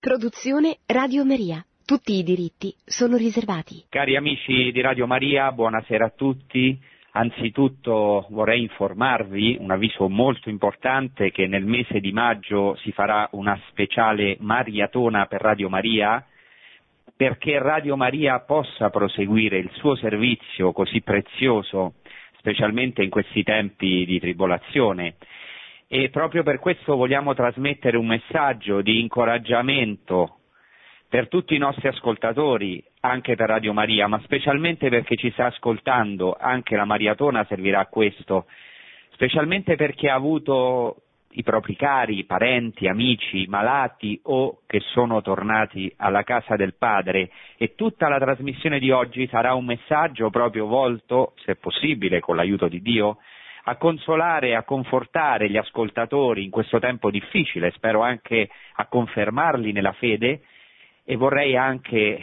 Produzione Radio Maria. Tutti i diritti sono riservati. Cari amici di Radio Maria, buonasera a tutti. Anzitutto vorrei informarvi un avviso molto importante che nel mese di maggio si farà una speciale maratona per Radio Maria perché Radio Maria possa proseguire il suo servizio così prezioso, specialmente in questi tempi di tribolazione e proprio per questo vogliamo trasmettere un messaggio di incoraggiamento per tutti i nostri ascoltatori, anche per Radio Maria, ma specialmente per chi ci sta ascoltando, anche la Mariatona servirà a questo, specialmente per chi ha avuto i propri cari, parenti, amici, malati o che sono tornati alla casa del Padre. E tutta la trasmissione di oggi sarà un messaggio proprio volto, se possibile, con l'aiuto di Dio, a consolare e a confortare gli ascoltatori in questo tempo difficile, spero anche a confermarli nella fede e vorrei anche,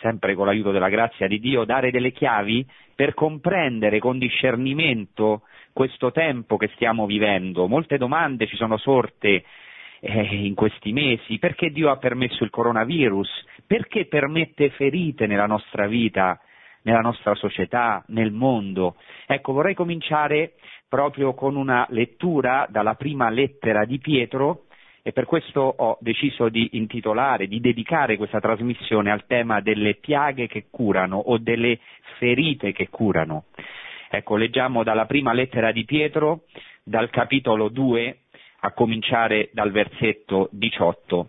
sempre con l'aiuto della grazia di Dio, dare delle chiavi per comprendere con discernimento questo tempo che stiamo vivendo. Molte domande ci sono sorte eh, in questi mesi, perché Dio ha permesso il coronavirus, perché permette ferite nella nostra vita, nella nostra società, nel mondo. Ecco, vorrei cominciare proprio con una lettura dalla prima lettera di Pietro e per questo ho deciso di intitolare, di dedicare questa trasmissione al tema delle piaghe che curano o delle ferite che curano. Ecco, leggiamo dalla prima lettera di Pietro, dal capitolo 2, a cominciare dal versetto 18.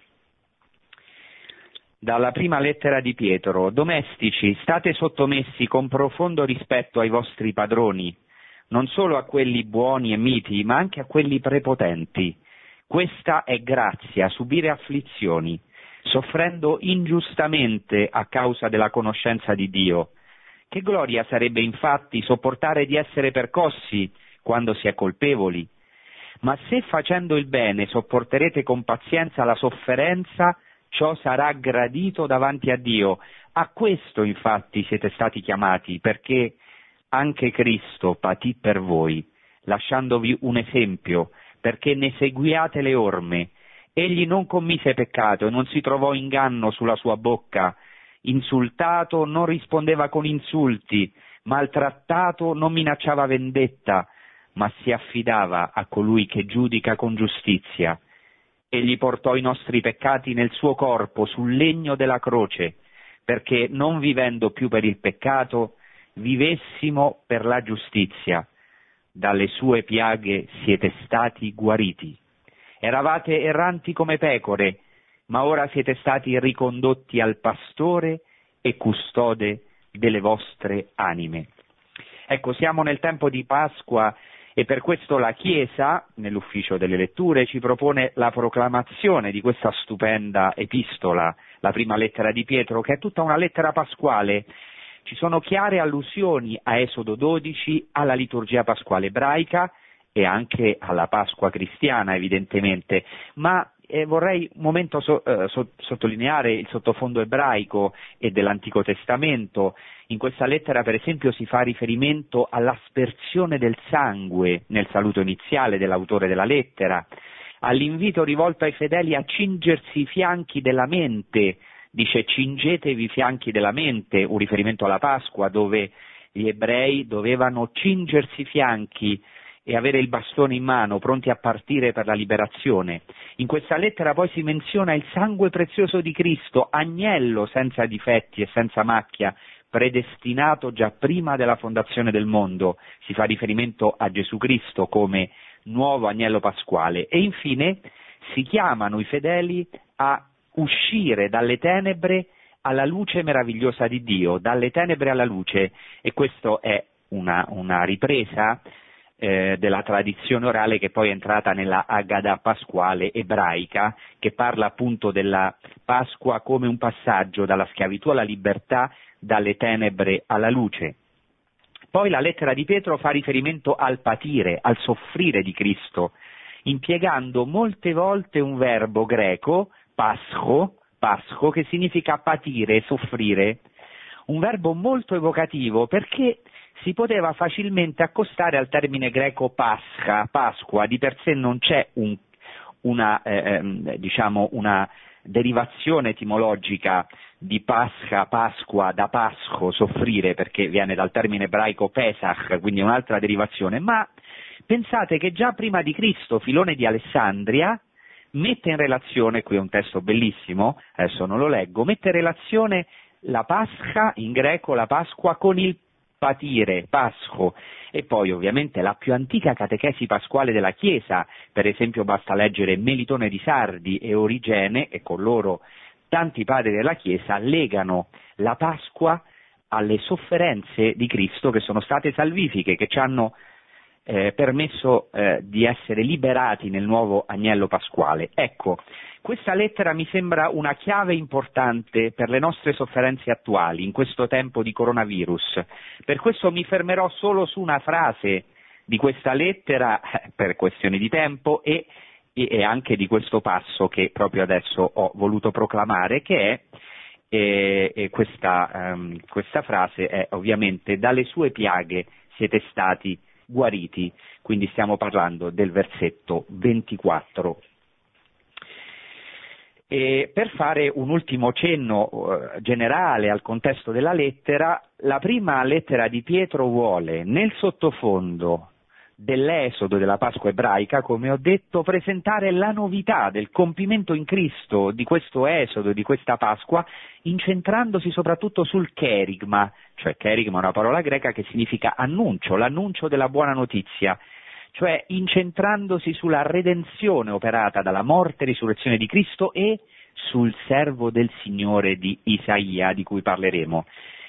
Dalla prima lettera di Pietro, domestici, state sottomessi con profondo rispetto ai vostri padroni, non solo a quelli buoni e miti, ma anche a quelli prepotenti. Questa è grazia, subire afflizioni, soffrendo ingiustamente a causa della conoscenza di Dio. Che gloria sarebbe infatti sopportare di essere percossi quando si è colpevoli. Ma se facendo il bene sopporterete con pazienza la sofferenza, ciò sarà gradito davanti a Dio. A questo infatti siete stati chiamati, perché anche Cristo patì per voi, lasciandovi un esempio, perché ne seguiate le orme. Egli non commise peccato e non si trovò inganno sulla sua bocca, insultato non rispondeva con insulti, maltrattato non minacciava vendetta, ma si affidava a colui che giudica con giustizia. Egli portò i nostri peccati nel suo corpo sul legno della croce, perché non vivendo più per il peccato, vivessimo per la giustizia. Dalle sue piaghe siete stati guariti. Eravate erranti come pecore, ma ora siete stati ricondotti al pastore e custode delle vostre anime. Ecco, siamo nel tempo di Pasqua e per questo la Chiesa, nell'ufficio delle letture, ci propone la proclamazione di questa stupenda epistola, la prima lettera di Pietro, che è tutta una lettera pasquale ci sono chiare allusioni a Esodo 12, alla liturgia pasquale ebraica e anche alla Pasqua cristiana evidentemente, ma eh, vorrei un momento so, eh, so, sottolineare il sottofondo ebraico e dell'Antico Testamento. In questa lettera, per esempio, si fa riferimento all'aspersione del sangue nel saluto iniziale dell'autore della lettera, all'invito rivolto ai fedeli a cingersi i fianchi della mente dice cingetevi i fianchi della mente, un riferimento alla Pasqua dove gli ebrei dovevano cingersi i fianchi e avere il bastone in mano, pronti a partire per la liberazione. In questa lettera poi si menziona il sangue prezioso di Cristo, agnello senza difetti e senza macchia, predestinato già prima della fondazione del mondo. Si fa riferimento a Gesù Cristo come nuovo agnello pasquale. E infine si chiamano i fedeli a uscire dalle tenebre alla luce meravigliosa di Dio, dalle tenebre alla luce, e questa è una, una ripresa eh, della tradizione orale che poi è entrata nella Agada pasquale ebraica, che parla appunto della Pasqua come un passaggio dalla schiavitù alla libertà, dalle tenebre alla luce. Poi la lettera di Pietro fa riferimento al patire, al soffrire di Cristo, impiegando molte volte un verbo greco pasco, pasco, che significa patire, soffrire, un verbo molto evocativo perché si poteva facilmente accostare al termine greco pascha, Pasqua, di per sé non c'è un, una, eh, ehm, diciamo una derivazione etimologica di Pascha, Pasqua, da Pasco, soffrire, perché viene dal termine ebraico Pesach, quindi un'altra derivazione, ma pensate che già prima di Cristo Filone di Alessandria mette in relazione, qui è un testo bellissimo, adesso non lo leggo, mette in relazione la Pascha, in greco la Pasqua, con il patire, Pasco, e poi ovviamente la più antica catechesi pasquale della Chiesa, per esempio basta leggere Melitone di Sardi e Origene, e con loro tanti padri della Chiesa legano la Pasqua alle sofferenze di Cristo che sono state salvifiche, che ci hanno eh, permesso eh, di essere liberati nel nuovo agnello pasquale. Ecco, questa lettera mi sembra una chiave importante per le nostre sofferenze attuali in questo tempo di coronavirus. Per questo mi fermerò solo su una frase di questa lettera eh, per questioni di tempo e, e anche di questo passo che proprio adesso ho voluto proclamare, che è e, e questa, um, questa, frase è ovviamente dalle sue piaghe siete stati guariti, quindi stiamo parlando del versetto 24. E per fare un ultimo cenno uh, generale al contesto della lettera, la prima lettera di Pietro vuole nel sottofondo dell'esodo della Pasqua ebraica, come ho detto, presentare la novità del compimento in Cristo di questo esodo, di questa Pasqua, incentrandosi soprattutto sul cherigma, cioè cherigma è una parola greca che significa annuncio, l'annuncio della buona notizia, cioè incentrandosi sulla redenzione operata dalla morte e risurrezione di Cristo e sul servo del Signore di Isaia, di cui parleremo.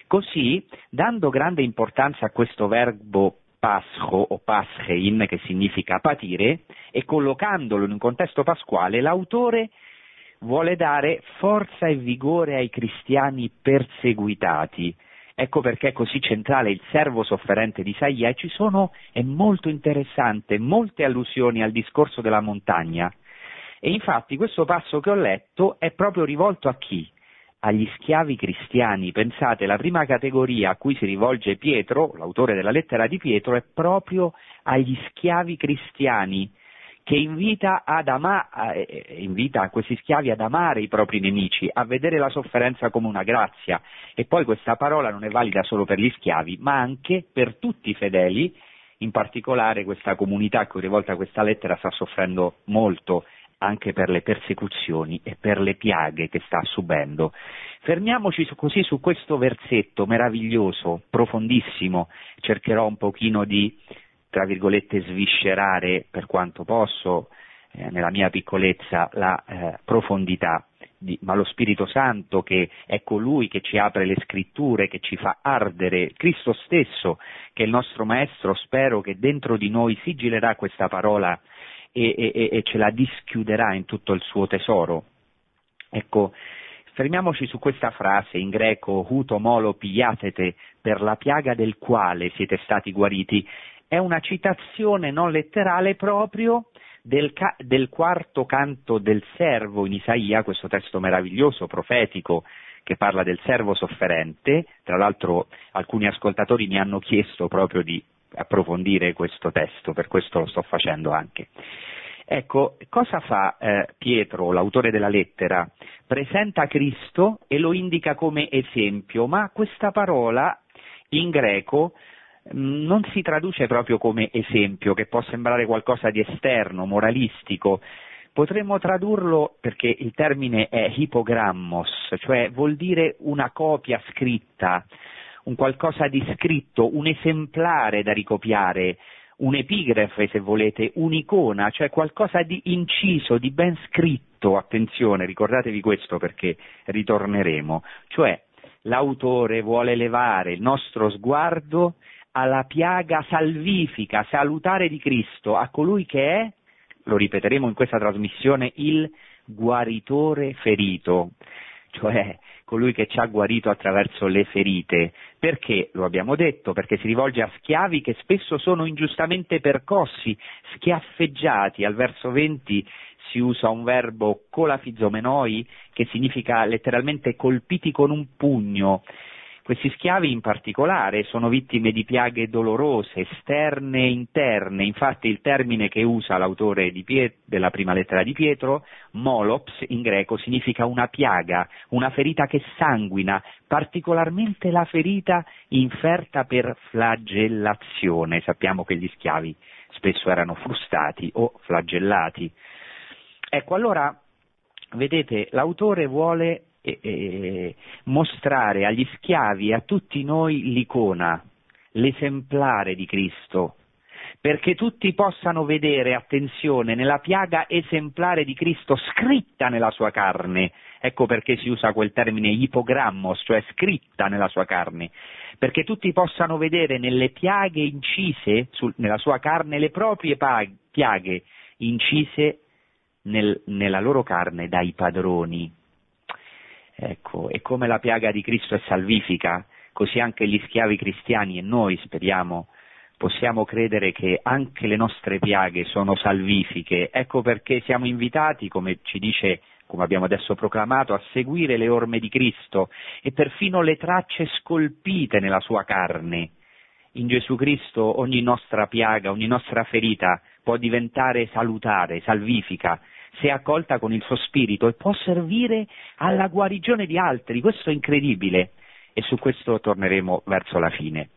Così, dando grande importanza a questo verbo pascho o paschein, che significa patire, e collocandolo in un contesto pasquale, l'autore vuole dare forza e vigore ai cristiani perseguitati. Ecco perché è così centrale il servo sofferente di Isaia e ci sono, è molto interessante, molte allusioni al discorso della montagna. E infatti questo passo che ho letto è proprio rivolto a chi? Agli schiavi cristiani. Pensate, la prima categoria a cui si rivolge Pietro, l'autore della lettera di Pietro, è proprio agli schiavi cristiani, che invita, ama- eh, invita questi schiavi ad amare i propri nemici, a vedere la sofferenza come una grazia. E poi questa parola non è valida solo per gli schiavi, ma anche per tutti i fedeli, in particolare questa comunità a cui è rivolta questa lettera sta soffrendo molto anche per le persecuzioni e per le piaghe che sta subendo. Fermiamoci su, così su questo versetto meraviglioso, profondissimo, cercherò un pochino di, tra virgolette, sviscerare per quanto posso, eh, nella mia piccolezza, la eh, profondità, di, ma lo Spirito Santo che è colui che ci apre le scritture, che ci fa ardere, Cristo stesso, che è il nostro Maestro, spero che dentro di noi sigilerà questa parola e, e, e ce la dischiuderà in tutto il suo tesoro. Ecco, fermiamoci su questa frase in greco, huto molo pigliatete, per la piaga del quale siete stati guariti. È una citazione non letterale proprio del, ca- del quarto canto del servo in Isaia, questo testo meraviglioso, profetico, che parla del servo sofferente. Tra l'altro alcuni ascoltatori mi hanno chiesto proprio di approfondire questo testo, per questo lo sto facendo anche. Ecco, cosa fa eh, Pietro, l'autore della lettera? Presenta Cristo e lo indica come esempio, ma questa parola in greco mm, non si traduce proprio come esempio, che può sembrare qualcosa di esterno, moralistico. Potremmo tradurlo perché il termine è ipogrammos, cioè vuol dire una copia scritta, un qualcosa di scritto, un esemplare da ricopiare, un'epigrafe se volete, un'icona, cioè qualcosa di inciso, di ben scritto, attenzione, ricordatevi questo perché ritorneremo, cioè l'autore vuole elevare il nostro sguardo alla piaga salvifica, salutare di Cristo, a colui che è, lo ripeteremo in questa trasmissione, il guaritore ferito, cioè colui che ci ha guarito attraverso le ferite. Perché? Lo abbiamo detto, perché si rivolge a schiavi che spesso sono ingiustamente percossi, schiaffeggiati. Al verso 20 si usa un verbo colafizomenoi che significa letteralmente colpiti con un pugno, Questi schiavi in particolare sono vittime di piaghe dolorose, esterne e interne, infatti il termine che usa l'autore Piet- della prima lettera di Pietro, molops in greco, significa una piaga, una ferita che sanguina, particolarmente la ferita inferta per flagellazione. Sappiamo che gli schiavi spesso erano frustati o flagellati. Ecco, allora, vedete, l'autore vuole eh, mostrare agli schiavi e a tutti noi l'icona, l'esemplare di Cristo, perché tutti possano vedere, attenzione, nella piaga esemplare di Cristo scritta nella sua carne. Ecco perché si usa quel termine ipogrammos, cioè scritta nella sua carne, perché tutti possano vedere nelle piaghe incise sul, nella sua carne le proprie piaghe incise nel, nella loro carne dai padroni. Ecco, e come la piaga di Cristo è salvifica, così anche gli schiavi cristiani e noi, speriamo, possiamo credere che anche le nostre piaghe sono salvifiche. Ecco perché siamo invitati, come ci dice, come abbiamo adesso proclamato, a seguire le orme di Cristo e perfino le tracce scolpite nella sua carne. In Gesù Cristo ogni nostra piaga, ogni nostra ferita può diventare salutare, salvifica, se accolta con il suo spirito e può servire alla guarigione di altri. Questo è incredibile e su questo torneremo verso la fine.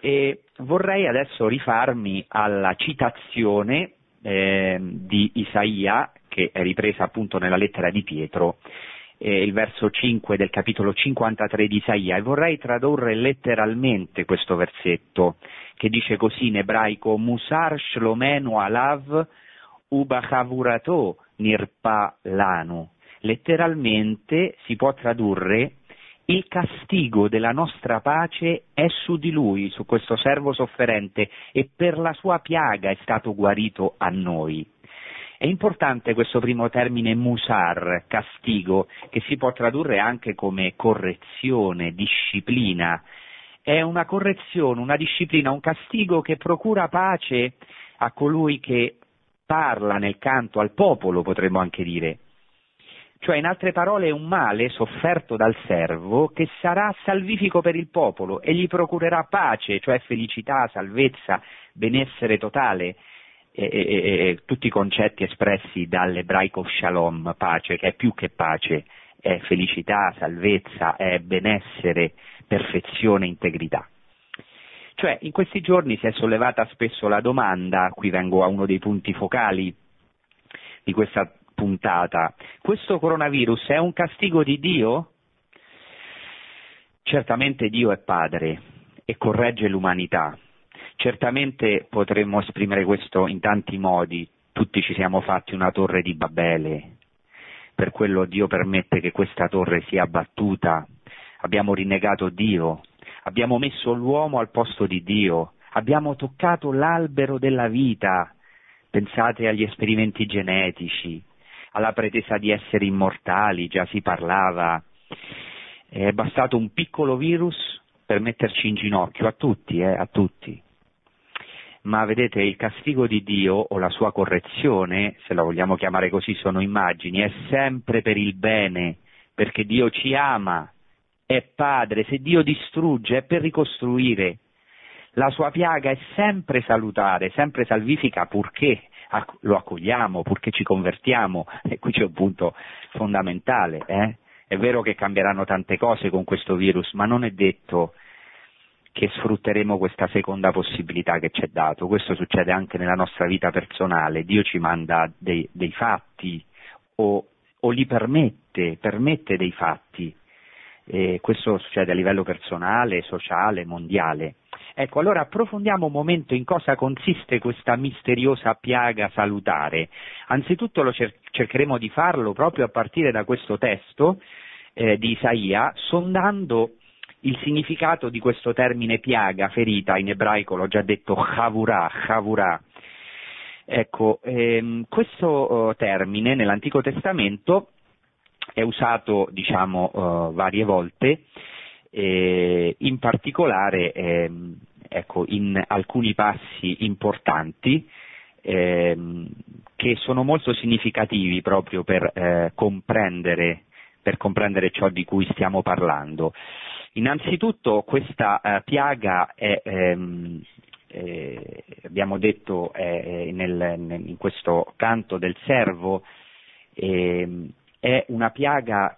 E vorrei adesso rifarmi alla citazione eh, di Isaia, che è ripresa appunto nella lettera di Pietro, eh, il verso 5 del capitolo 53 di Isaia, e vorrei tradurre letteralmente questo versetto, che dice così in ebraico, Musar Shlomenu Alav Ubachavurato Nirpa Lanu. Letteralmente si può tradurre il castigo della nostra pace è su di lui, su questo servo sofferente, e per la sua piaga è stato guarito a noi. È importante questo primo termine musar, castigo, che si può tradurre anche come correzione, disciplina. È una correzione, una disciplina, un castigo che procura pace a colui che parla nel canto al popolo, potremmo anche dire. Cioè, in altre parole, è un male sofferto dal servo che sarà salvifico per il popolo e gli procurerà pace, cioè felicità, salvezza, benessere totale, e, e, e, tutti i concetti espressi dall'ebraico shalom, pace, che è più che pace, è felicità, salvezza, è benessere, perfezione, integrità. Cioè, in questi giorni si è sollevata spesso la domanda, qui vengo a uno dei punti focali di questa puntata, questo coronavirus è un castigo di Dio? Certamente Dio è padre e corregge l'umanità. Certamente potremmo esprimere questo in tanti modi. Tutti ci siamo fatti una torre di Babele. Per quello Dio permette che questa torre sia abbattuta. Abbiamo rinnegato Dio, abbiamo messo l'uomo al posto di Dio, abbiamo toccato l'albero della vita, pensate agli esperimenti genetici, alla pretesa di essere immortali, già si parlava, è bastato un piccolo virus per metterci in ginocchio, a tutti, eh, a tutti. Ma vedete, il castigo di Dio o la sua correzione, se la vogliamo chiamare così, sono immagini, è sempre per il bene, perché Dio ci ama è padre, se Dio distrugge è per ricostruire. La sua piaga è sempre salutare, sempre salvifica purché lo accogliamo, purché ci convertiamo. E qui c'è un punto fondamentale. Eh? È vero che cambieranno tante cose con questo virus, ma non è detto che sfrutteremo questa seconda possibilità che ci è dato. Questo succede anche nella nostra vita personale. Dio ci manda dei, dei fatti o, o li permette, permette dei fatti eh, questo succede a livello personale, sociale, mondiale. Ecco, allora approfondiamo un momento in cosa consiste questa misteriosa piaga salutare. Anzitutto cer- cercheremo di farlo proprio a partire da questo testo eh, di Isaia, sondando il significato di questo termine piaga, ferita, in ebraico l'ho già detto, chavurah, chavurah. Ecco, ehm, questo oh, termine nell'Antico Testamento è usato diciamo uh, varie volte, eh, in particolare eh, ecco, in alcuni passi importanti eh, che sono molto significativi proprio per eh, comprendere, per comprendere ciò di cui stiamo parlando. Innanzitutto questa eh, piaga è, ehm, eh, abbiamo detto eh, nel, in questo canto del servo, ehm, è una piaga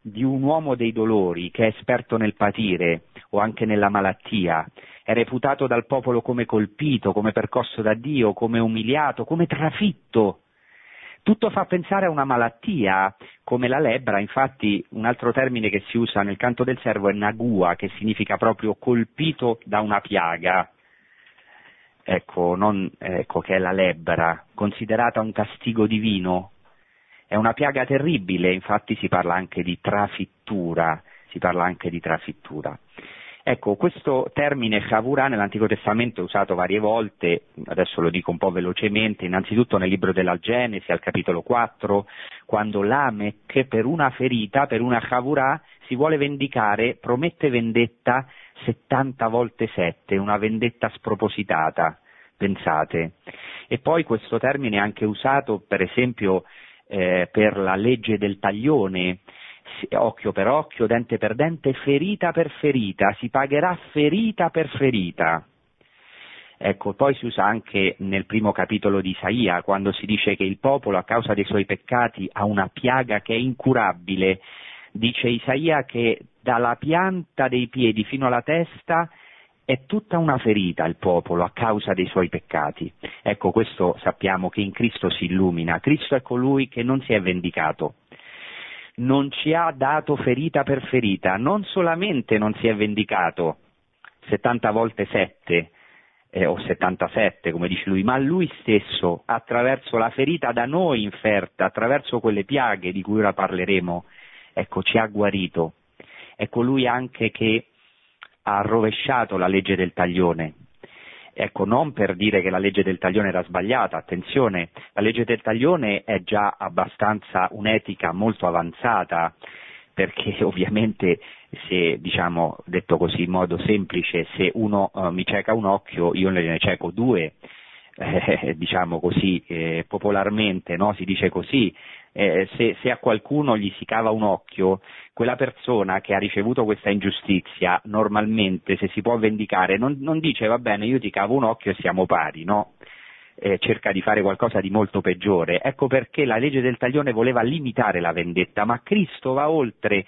di un uomo dei dolori che è esperto nel patire o anche nella malattia, è reputato dal popolo come colpito, come percosso da Dio, come umiliato, come trafitto. Tutto fa pensare a una malattia come la lebbra, infatti un altro termine che si usa nel canto del servo è nagua, che significa proprio colpito da una piaga. Ecco, non, ecco che è la lebbra, considerata un castigo divino. È una piaga terribile, infatti si parla anche di trafittura, si parla anche di trafittura. Ecco, questo termine Chavurah nell'Antico Testamento è usato varie volte, adesso lo dico un po' velocemente, innanzitutto nel libro della Genesi al capitolo 4, quando Lamech per una ferita, per una Chavurah, si vuole vendicare, promette vendetta 70 volte 7, una vendetta spropositata, pensate. E poi questo termine è anche usato, per esempio, eh, per la legge del taglione, occhio per occhio, dente per dente, ferita per ferita, si pagherà ferita per ferita. Ecco, poi si usa anche nel primo capitolo di Isaia, quando si dice che il popolo a causa dei suoi peccati ha una piaga che è incurabile. Dice Isaia che dalla pianta dei piedi fino alla testa è tutta una ferita il popolo a causa dei suoi peccati. Ecco, questo sappiamo che in Cristo si illumina. Cristo è colui che non si è vendicato, non ci ha dato ferita per ferita, non solamente non si è vendicato 70 volte 7 eh, o 77 come dice lui, ma lui stesso attraverso la ferita da noi inferta, attraverso quelle piaghe di cui ora parleremo, ecco ci ha guarito. È colui anche che ha rovesciato la legge del taglione, Ecco, non per dire che la legge del taglione era sbagliata, attenzione, la legge del taglione è già abbastanza un'etica molto avanzata, perché ovviamente se, diciamo, detto così in modo semplice, se uno uh, mi cieca un occhio, io ne cieco due, eh, diciamo così, eh, popolarmente, no? si dice così, eh, se, se, a qualcuno gli si cava un occhio, quella persona che ha ricevuto questa ingiustizia, normalmente se si può vendicare, non, non dice va bene, io ti cavo un occhio e siamo pari, no? Eh, cerca di fare qualcosa di molto peggiore. Ecco perché la legge del taglione voleva limitare la vendetta, ma Cristo va oltre,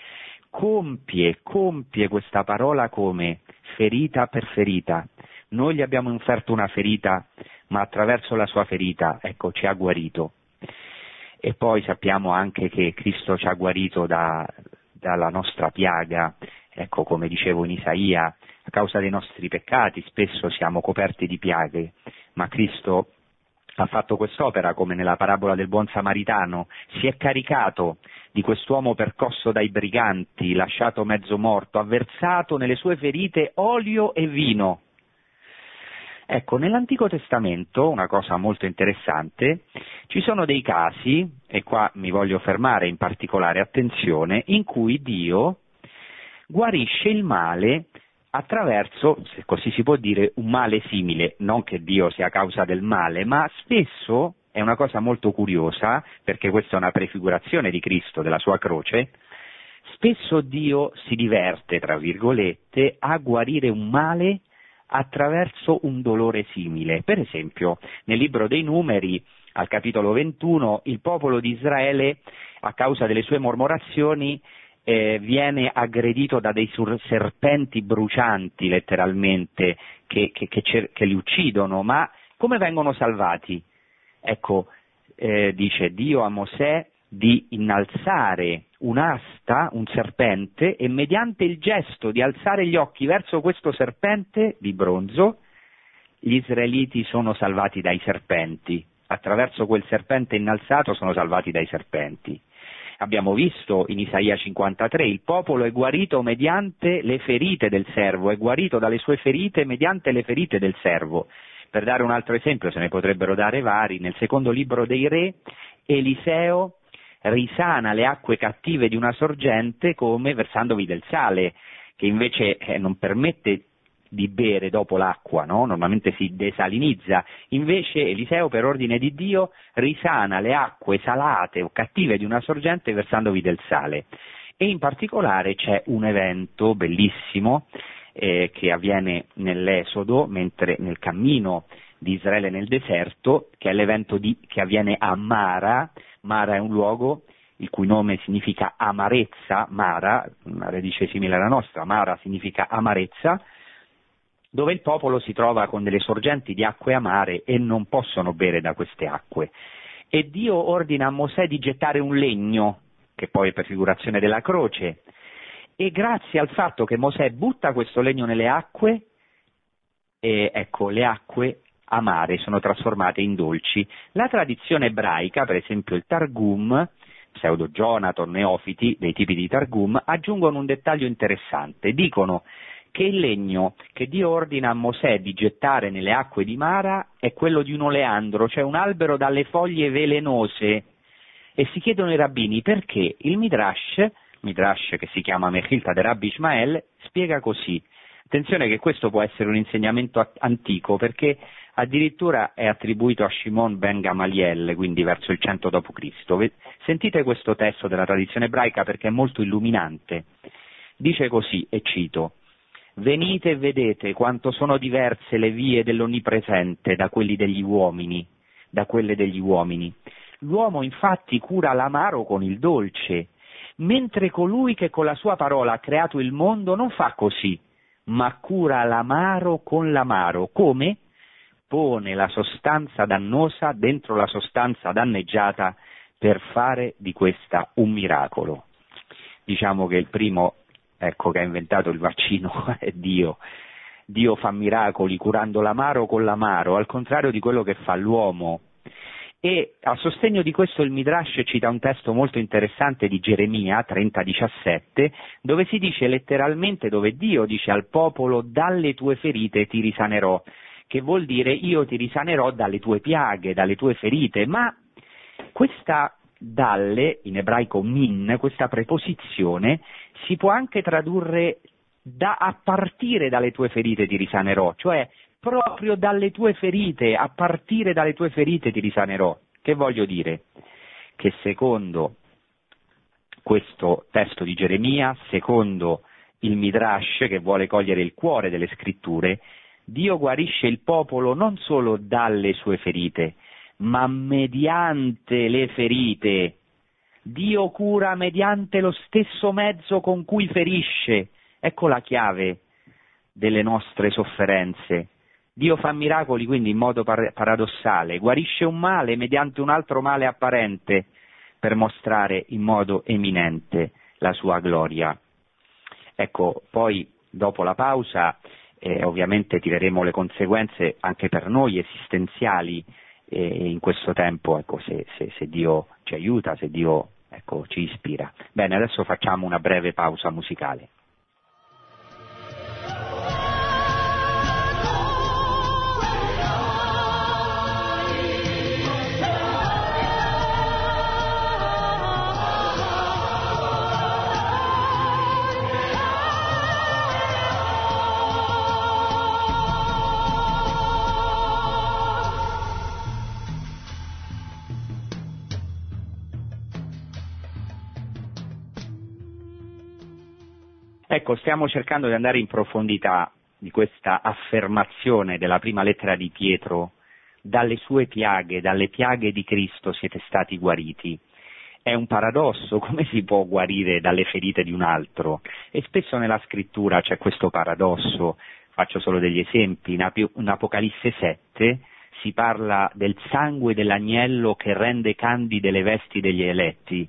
compie, compie questa parola come ferita per ferita. Noi gli abbiamo inferto una ferita, ma attraverso la sua ferita, ecco, ci ha guarito. E poi sappiamo anche che Cristo ci ha guarito da, dalla nostra piaga, ecco come dicevo in Isaia, a causa dei nostri peccati spesso siamo coperti di piaghe, ma Cristo ha fatto quest'opera come nella parabola del buon samaritano, si è caricato di quest'uomo percosso dai briganti, lasciato mezzo morto, ha versato nelle sue ferite olio e vino Ecco, nell'Antico Testamento, una cosa molto interessante, ci sono dei casi, e qua mi voglio fermare in particolare attenzione, in cui Dio guarisce il male attraverso, se così si può dire, un male simile, non che Dio sia causa del male, ma spesso è una cosa molto curiosa, perché questa è una prefigurazione di Cristo, della sua croce, spesso Dio si diverte, tra virgolette, a guarire un male attraverso un dolore simile. Per esempio, nel libro dei numeri, al capitolo 21, il popolo di Israele, a causa delle sue mormorazioni, eh, viene aggredito da dei serpenti brucianti, letteralmente, che, che, che, che li uccidono, ma come vengono salvati? Ecco, eh, dice Dio a Mosè di innalzare un'asta, un serpente, e mediante il gesto di alzare gli occhi verso questo serpente di bronzo, gli israeliti sono salvati dai serpenti. Attraverso quel serpente innalzato sono salvati dai serpenti. Abbiamo visto in Isaia 53, il popolo è guarito mediante le ferite del servo, è guarito dalle sue ferite mediante le ferite del servo. Per dare un altro esempio, se ne potrebbero dare vari, nel secondo libro dei re, Eliseo risana le acque cattive di una sorgente come versandovi del sale, che invece eh, non permette di bere dopo l'acqua, no? normalmente si desalinizza, invece Eliseo per ordine di Dio risana le acque salate o cattive di una sorgente versandovi del sale. e in particolare c'è un evento bellissimo eh, che avviene nell'Esodo, mentre nel cammino di Israele nel deserto, che è l'evento di, che avviene a Mara. Mara è un luogo il cui nome significa amarezza, Mara, una radice simile alla nostra, Mara significa amarezza, dove il popolo si trova con delle sorgenti di acque amare e non possono bere da queste acque. E Dio ordina a Mosè di gettare un legno, che poi è prefigurazione della croce, e grazie al fatto che Mosè butta questo legno nelle acque, e ecco, le acque amare sono trasformate in dolci. La tradizione ebraica, per esempio il Targum, pseudo Jonathan, neofiti dei tipi di Targum, aggiungono un dettaglio interessante. Dicono che il legno che Dio ordina a Mosè di gettare nelle acque di Mara è quello di un oleandro, cioè un albero dalle foglie velenose. E si chiedono i rabbini perché il Midrash, Midrash che si chiama Mechilta de Rabbi Ishmael, spiega così. Attenzione che questo può essere un insegnamento antico perché addirittura è attribuito a Shimon ben Gamaliel, quindi verso il 100 d.C. Sentite questo testo della tradizione ebraica perché è molto illuminante. Dice così, e cito, Venite e vedete quanto sono diverse le vie dell'Onnipresente da quelli degli uomini, da quelle degli uomini. L'uomo infatti cura l'amaro con il dolce, mentre colui che con la sua parola ha creato il mondo non fa così, ma cura l'amaro con l'amaro. Come? Pone la sostanza dannosa dentro la sostanza danneggiata per fare di questa un miracolo. Diciamo che il primo ecco, che ha inventato il vaccino è Dio. Dio fa miracoli curando l'amaro con l'amaro, al contrario di quello che fa l'uomo. E a sostegno di questo il Midrash cita un testo molto interessante di Geremia 30:17, dove si dice letteralmente, dove Dio dice al popolo dalle tue ferite ti risanerò che vuol dire io ti risanerò dalle tue piaghe, dalle tue ferite, ma questa dalle, in ebraico min, questa preposizione, si può anche tradurre da, a partire dalle tue ferite ti risanerò, cioè proprio dalle tue ferite, a partire dalle tue ferite ti risanerò. Che voglio dire? Che secondo questo testo di Geremia, secondo il Midrash che vuole cogliere il cuore delle scritture, Dio guarisce il popolo non solo dalle sue ferite, ma mediante le ferite. Dio cura mediante lo stesso mezzo con cui ferisce. Ecco la chiave delle nostre sofferenze. Dio fa miracoli quindi in modo par- paradossale, guarisce un male mediante un altro male apparente per mostrare in modo eminente la sua gloria. Ecco, poi dopo la pausa eh, ovviamente tireremo le conseguenze anche per noi esistenziali eh, in questo tempo, ecco, se, se, se, Dio ci aiuta, se Dio ecco, ci ispira. Bene, adesso facciamo una breve pausa musicale. Ecco, stiamo cercando di andare in profondità di questa affermazione della prima lettera di Pietro, dalle sue piaghe, dalle piaghe di Cristo siete stati guariti. È un paradosso, come si può guarire dalle ferite di un altro? E spesso nella scrittura c'è questo paradosso, faccio solo degli esempi, in Apocalisse 7 si parla del sangue dell'agnello che rende candide le vesti degli eletti,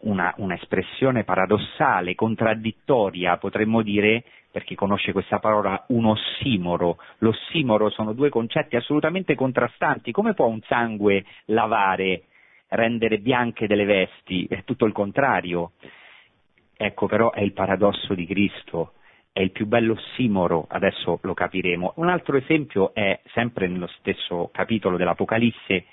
una, un'espressione paradossale, contraddittoria, potremmo dire, per chi conosce questa parola, un ossimoro. L'ossimoro sono due concetti assolutamente contrastanti. Come può un sangue lavare, rendere bianche delle vesti? È tutto il contrario. Ecco però è il paradosso di Cristo, è il più bello ossimoro, adesso lo capiremo. Un altro esempio è sempre nello stesso capitolo dell'Apocalisse,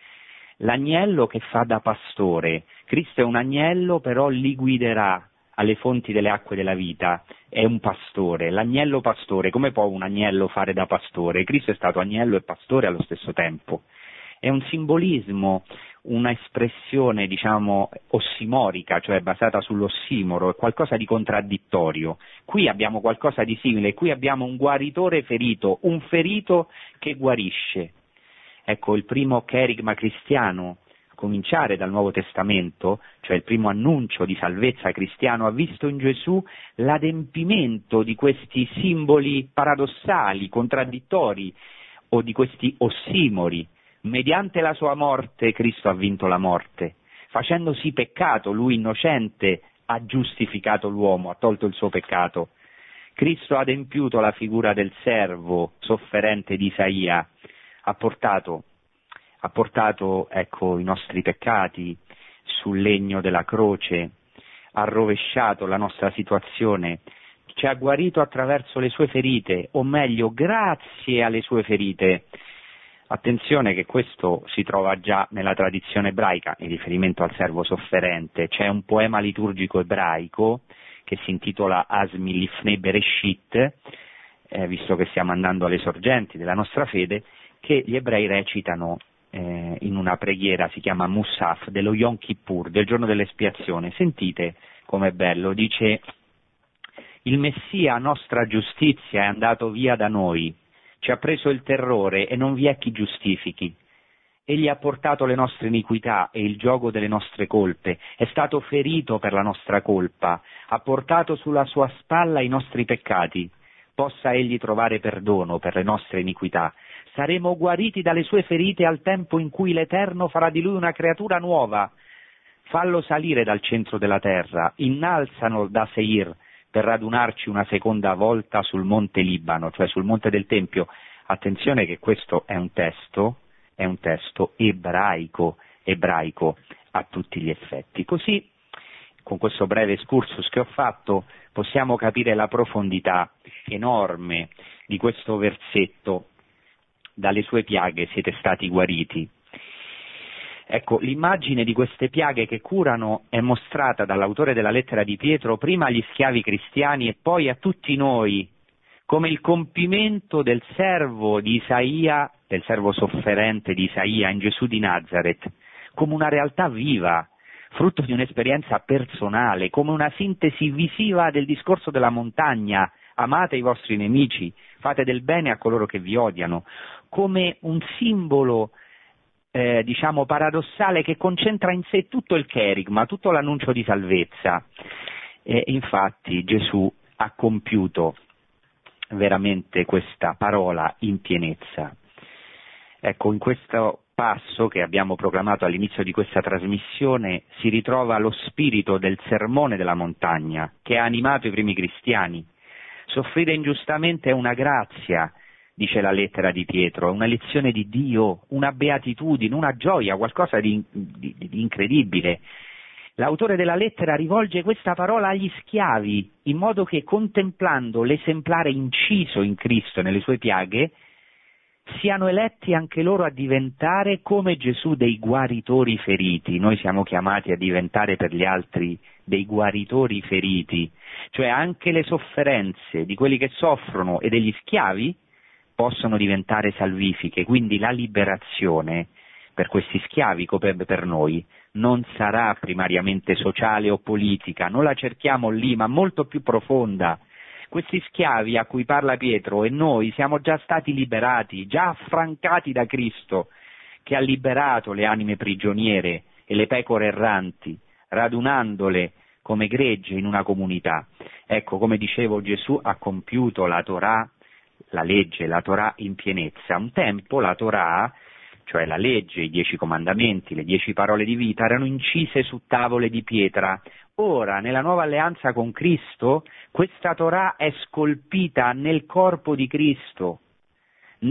l'agnello che fa da pastore. Cristo è un agnello, però li guiderà alle fonti delle acque della vita, è un pastore, l'agnello pastore, come può un agnello fare da pastore? Cristo è stato agnello e pastore allo stesso tempo. È un simbolismo, una espressione, diciamo, ossimorica, cioè basata sull'ossimoro, è qualcosa di contraddittorio. Qui abbiamo qualcosa di simile, qui abbiamo un guaritore ferito, un ferito che guarisce. Ecco, il primo cherigma cristiano, a cominciare dal Nuovo Testamento, cioè il primo annuncio di salvezza cristiano, ha visto in Gesù l'adempimento di questi simboli paradossali, contraddittori, o di questi ossimori mediante la sua morte Cristo ha vinto la morte, facendosi peccato, lui innocente ha giustificato l'uomo, ha tolto il suo peccato. Cristo ha adempiuto la figura del servo sofferente di Isaia, ha portato, ha portato ecco, i nostri peccati sul legno della croce, ha rovesciato la nostra situazione, ci ha guarito attraverso le sue ferite, o meglio, grazie alle sue ferite. Attenzione che questo si trova già nella tradizione ebraica, in riferimento al servo sofferente. C'è un poema liturgico ebraico che si intitola Asmi Lifnei Bereshit, eh, visto che stiamo andando alle sorgenti della nostra fede, che gli ebrei recitano eh, in una preghiera, si chiama Musaf, dello Yom Kippur, del giorno dell'espiazione. Sentite com'è bello, dice il Messia, nostra giustizia, è andato via da noi ci ha preso il terrore e non vi è chi giustifichi. Egli ha portato le nostre iniquità e il gioco delle nostre colpe, è stato ferito per la nostra colpa, ha portato sulla sua spalla i nostri peccati. Possa egli trovare perdono per le nostre iniquità. Saremo guariti dalle sue ferite al tempo in cui l'Eterno farà di lui una creatura nuova. Fallo salire dal centro della terra, innalzano da Seir, per radunarci una seconda volta sul monte Libano, cioè sul monte del Tempio. Attenzione che questo è un testo, è un testo ebraico, ebraico a tutti gli effetti. Così, con questo breve excursus che ho fatto, possiamo capire la profondità enorme di questo versetto. Dalle sue piaghe siete stati guariti. Ecco, l'immagine di queste piaghe che curano è mostrata dall'autore della lettera di Pietro prima agli schiavi cristiani e poi a tutti noi come il compimento del servo di Isaia, del servo sofferente di Isaia in Gesù di Nazareth, come una realtà viva, frutto di un'esperienza personale, come una sintesi visiva del discorso della montagna, amate i vostri nemici, fate del bene a coloro che vi odiano, come un simbolo eh, diciamo paradossale che concentra in sé tutto il cherigma, tutto l'annuncio di salvezza. E infatti Gesù ha compiuto veramente questa parola in pienezza. Ecco, in questo passo che abbiamo proclamato all'inizio di questa trasmissione si ritrova lo spirito del sermone della montagna che ha animato i primi cristiani. Soffrire ingiustamente è una grazia, dice la lettera di Pietro, è una lezione di Dio, una beatitudine, una gioia, qualcosa di, di, di incredibile. L'autore della lettera rivolge questa parola agli schiavi, in modo che contemplando l'esemplare inciso in Cristo nelle sue piaghe, siano eletti anche loro a diventare come Gesù dei guaritori feriti. Noi siamo chiamati a diventare per gli altri dei guaritori feriti, cioè anche le sofferenze di quelli che soffrono e degli schiavi possono diventare salvifiche, quindi la liberazione per questi schiavi come per noi non sarà primariamente sociale o politica, non la cerchiamo lì, ma molto più profonda. Questi schiavi a cui parla Pietro e noi siamo già stati liberati, già affrancati da Cristo, che ha liberato le anime prigioniere e le pecore erranti, radunandole come gregge in una comunità. Ecco, come dicevo, Gesù ha compiuto la Torah la legge, la Torah in pienezza. Un tempo la Torah, cioè la legge, i dieci comandamenti, le dieci parole di vita, erano incise su tavole di pietra. Ora, nella nuova alleanza con Cristo, questa Torah è scolpita nel corpo di Cristo,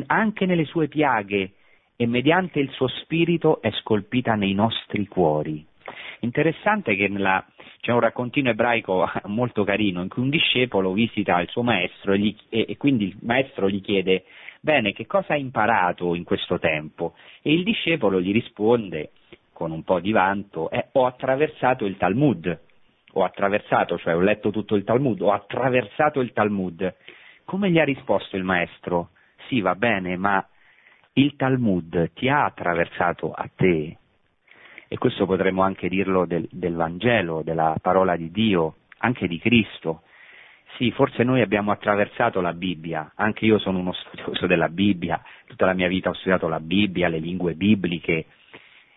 anche nelle sue piaghe, e mediante il suo spirito è scolpita nei nostri cuori. Interessante che nella, c'è un raccontino ebraico molto carino in cui un discepolo visita il suo maestro e, gli, e, e quindi il maestro gli chiede bene che cosa ha imparato in questo tempo e il discepolo gli risponde con un po' di vanto eh, ho attraversato il Talmud, ho attraversato, cioè ho letto tutto il Talmud, ho attraversato il Talmud. Come gli ha risposto il maestro? Sì, va bene, ma il Talmud ti ha attraversato a te? E questo potremmo anche dirlo del, del Vangelo, della parola di Dio, anche di Cristo. Sì, forse noi abbiamo attraversato la Bibbia, anche io sono uno studioso della Bibbia, tutta la mia vita ho studiato la Bibbia, le lingue bibliche,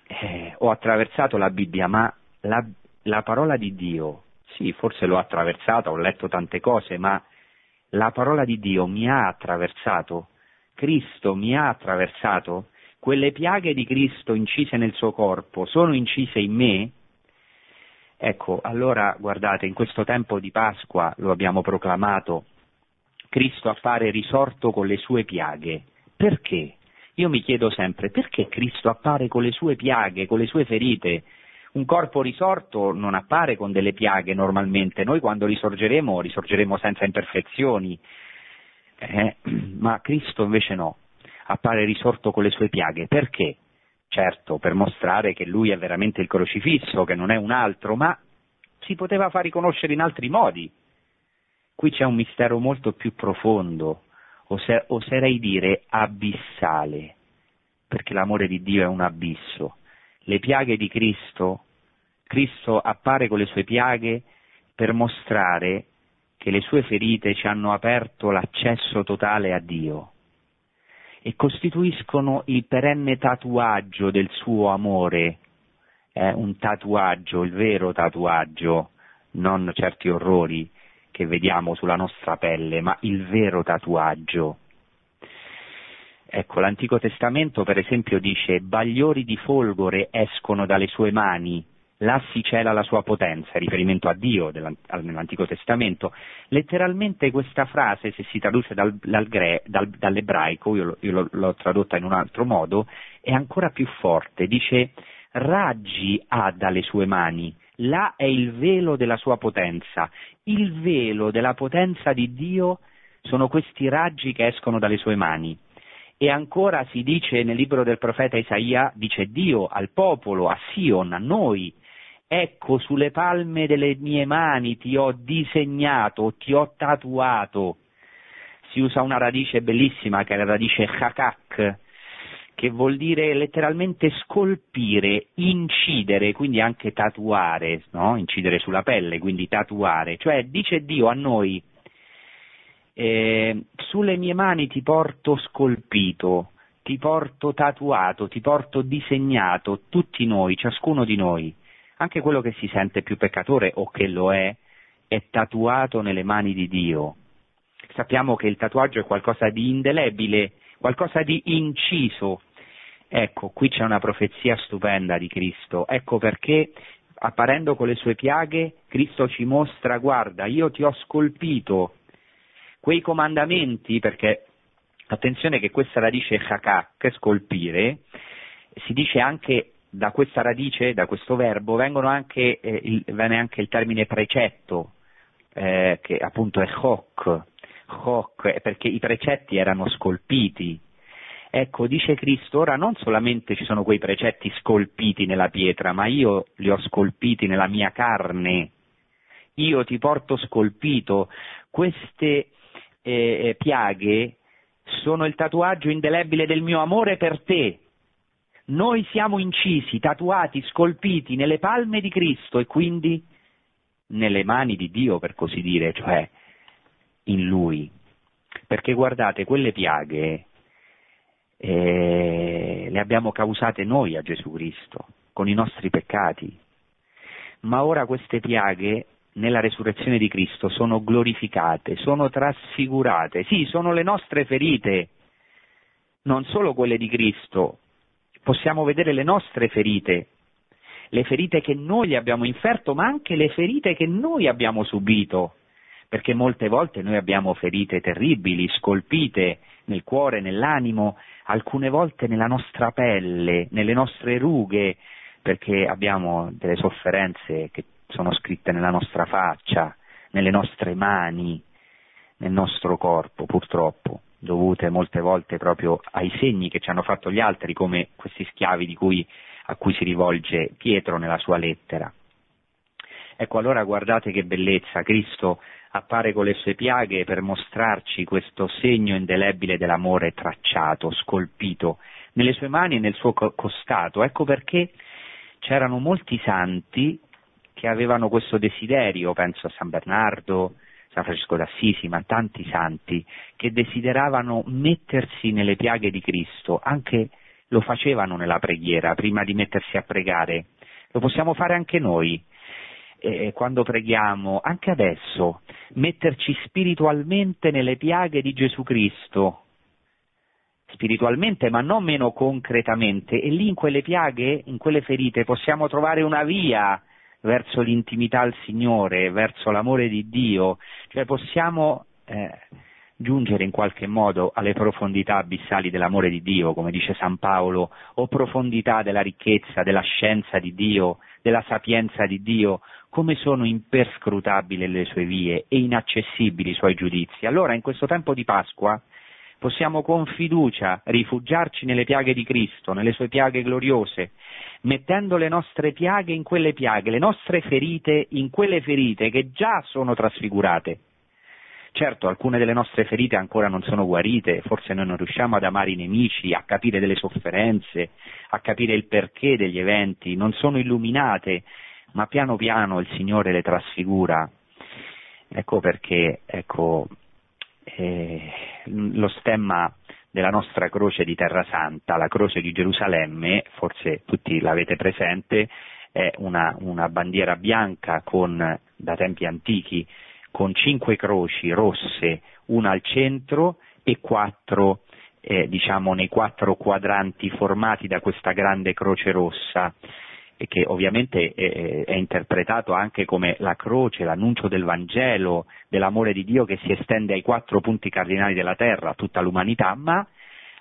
eh, ho attraversato la Bibbia, ma la, la parola di Dio, sì, forse l'ho attraversata, ho letto tante cose, ma la parola di Dio mi ha attraversato, Cristo mi ha attraversato, quelle piaghe di Cristo incise nel suo corpo sono incise in me? Ecco, allora guardate, in questo tempo di Pasqua lo abbiamo proclamato, Cristo appare risorto con le sue piaghe. Perché? Io mi chiedo sempre, perché Cristo appare con le sue piaghe, con le sue ferite? Un corpo risorto non appare con delle piaghe normalmente, noi quando risorgeremo risorgeremo senza imperfezioni, eh, ma Cristo invece no, appare risorto con le sue piaghe. Perché? certo per mostrare che lui è veramente il crocifisso, che non è un altro, ma si poteva far riconoscere in altri modi. Qui c'è un mistero molto più profondo, oserei dire abissale, perché l'amore di Dio è un abisso. Le piaghe di Cristo, Cristo appare con le sue piaghe per mostrare che le sue ferite ci hanno aperto l'accesso totale a Dio e costituiscono il perenne tatuaggio del suo amore, eh, un tatuaggio, il vero tatuaggio, non certi orrori che vediamo sulla nostra pelle, ma il vero tatuaggio. Ecco, l'Antico Testamento per esempio dice bagliori di folgore escono dalle sue mani, là si cela la sua potenza, riferimento a Dio nell'Antico Testamento. Letteralmente questa frase, se si traduce dal, dal, dal, dall'ebraico, io, io l'ho tradotta in un altro modo, è ancora più forte, dice raggi ha dalle sue mani, là è il velo della sua potenza, il velo della potenza di Dio sono questi raggi che escono dalle sue mani. E ancora si dice nel libro del profeta Isaia, dice Dio al popolo, a Sion, a noi, Ecco, sulle palme delle mie mani ti ho disegnato, ti ho tatuato. Si usa una radice bellissima che è la radice hakak, che vuol dire letteralmente scolpire, incidere, quindi anche tatuare, no? incidere sulla pelle, quindi tatuare. Cioè dice Dio a noi, eh, sulle mie mani ti porto scolpito, ti porto tatuato, ti porto disegnato, tutti noi, ciascuno di noi anche quello che si sente più peccatore o che lo è, è tatuato nelle mani di Dio. Sappiamo che il tatuaggio è qualcosa di indelebile, qualcosa di inciso. Ecco, qui c'è una profezia stupenda di Cristo. Ecco perché, apparendo con le sue piaghe, Cristo ci mostra, guarda, io ti ho scolpito quei comandamenti, perché attenzione che questa radice hakak, scolpire, si dice anche da questa radice, da questo verbo, anche, eh, il, viene anche il termine precetto, eh, che appunto è chok, chok, perché i precetti erano scolpiti. Ecco, dice Cristo, ora non solamente ci sono quei precetti scolpiti nella pietra, ma io li ho scolpiti nella mia carne. Io ti porto scolpito. Queste eh, piaghe sono il tatuaggio indelebile del mio amore per te, noi siamo incisi, tatuati, scolpiti nelle palme di Cristo e quindi nelle mani di Dio, per così dire, cioè in Lui. Perché guardate, quelle piaghe eh, le abbiamo causate noi a Gesù Cristo, con i nostri peccati. Ma ora queste piaghe nella resurrezione di Cristo sono glorificate, sono trasfigurate, sì, sono le nostre ferite, non solo quelle di Cristo, possiamo vedere le nostre ferite, le ferite che noi abbiamo inferto, ma anche le ferite che noi abbiamo subito, perché molte volte noi abbiamo ferite terribili, scolpite nel cuore, nell'animo, alcune volte nella nostra pelle, nelle nostre rughe, perché abbiamo delle sofferenze che sono scritte nella nostra faccia, nelle nostre mani, nel nostro corpo, purtroppo dovute molte volte proprio ai segni che ci hanno fatto gli altri, come questi schiavi cui, a cui si rivolge Pietro nella sua lettera. Ecco allora guardate che bellezza, Cristo appare con le sue piaghe per mostrarci questo segno indelebile dell'amore tracciato, scolpito, nelle sue mani e nel suo costato. Ecco perché c'erano molti santi che avevano questo desiderio, penso a San Bernardo, San Francesco d'Assisi, ma tanti santi, che desideravano mettersi nelle piaghe di Cristo, anche lo facevano nella preghiera, prima di mettersi a pregare. Lo possiamo fare anche noi, eh, quando preghiamo, anche adesso, metterci spiritualmente nelle piaghe di Gesù Cristo, spiritualmente ma non meno concretamente, e lì in quelle piaghe, in quelle ferite, possiamo trovare una via verso l'intimità al Signore, verso l'amore di Dio, cioè possiamo eh, giungere in qualche modo alle profondità abissali dell'amore di Dio, come dice San Paolo, o profondità della ricchezza, della scienza di Dio, della sapienza di Dio, come sono imperscrutabili le sue vie e inaccessibili i suoi giudizi. Allora in questo tempo di Pasqua possiamo con fiducia rifugiarci nelle piaghe di Cristo, nelle sue piaghe gloriose, mettendo le nostre piaghe in quelle piaghe, le nostre ferite in quelle ferite che già sono trasfigurate. Certo, alcune delle nostre ferite ancora non sono guarite, forse noi non riusciamo ad amare i nemici, a capire delle sofferenze, a capire il perché degli eventi, non sono illuminate, ma piano piano il Signore le trasfigura. Ecco perché, ecco, eh, lo stemma della nostra croce di Terra Santa, la croce di Gerusalemme, forse tutti l'avete presente, è una, una bandiera bianca con, da tempi antichi con cinque croci rosse, una al centro e quattro eh, diciamo nei quattro quadranti formati da questa grande croce rossa e che ovviamente è, è, interpretato anche come la croce, l'annuncio del Vangelo, dell'amore di Dio che si estende ai quattro punti cardinali della terra, a tutta l'umanità, ma